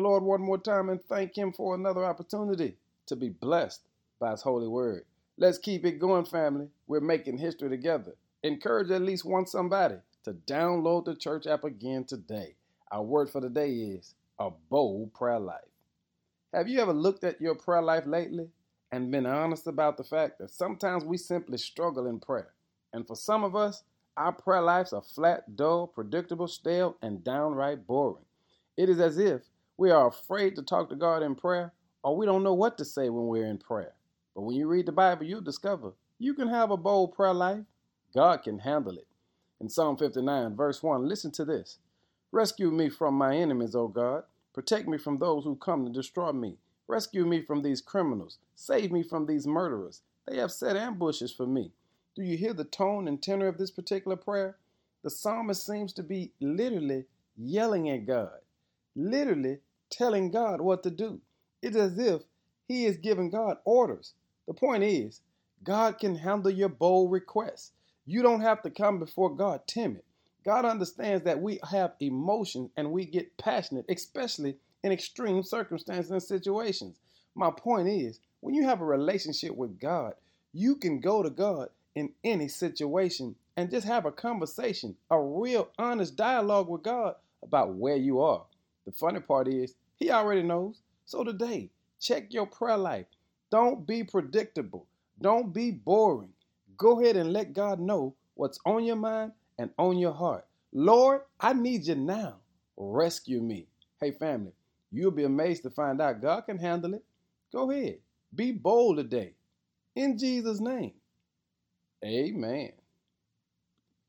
Lord one more time and thank Him for another opportunity to be blessed by His holy word. Let's keep it going, family. We're making history together. Encourage at least one somebody to download the church app again today. Our word for the day is a bold prayer life. Have you ever looked at your prayer life lately and been honest about the fact that sometimes we simply struggle in prayer? And for some of us, our prayer lives are flat, dull, predictable, stale, and downright boring. It is as if we are afraid to talk to God in prayer, or we don't know what to say when we're in prayer. But when you read the Bible, you'll discover you can have a bold prayer life. God can handle it. In Psalm 59, verse 1, listen to this Rescue me from my enemies, O God. Protect me from those who come to destroy me. Rescue me from these criminals. Save me from these murderers. They have set ambushes for me. Do you hear the tone and tenor of this particular prayer? The psalmist seems to be literally yelling at God, literally telling God what to do. It's as if he is giving God orders. The point is, God can handle your bold requests. You don't have to come before God timid. God understands that we have emotions and we get passionate, especially in extreme circumstances and situations. My point is, when you have a relationship with God, you can go to God in any situation and just have a conversation, a real honest dialogue with God about where you are. The funny part is, He already knows. So today, check your prayer life. Don't be predictable. Don't be boring. Go ahead and let God know what's on your mind and on your heart. Lord, I need you now. Rescue me. Hey, family, you'll be amazed to find out God can handle it. Go ahead. Be bold today. In Jesus' name. Amen.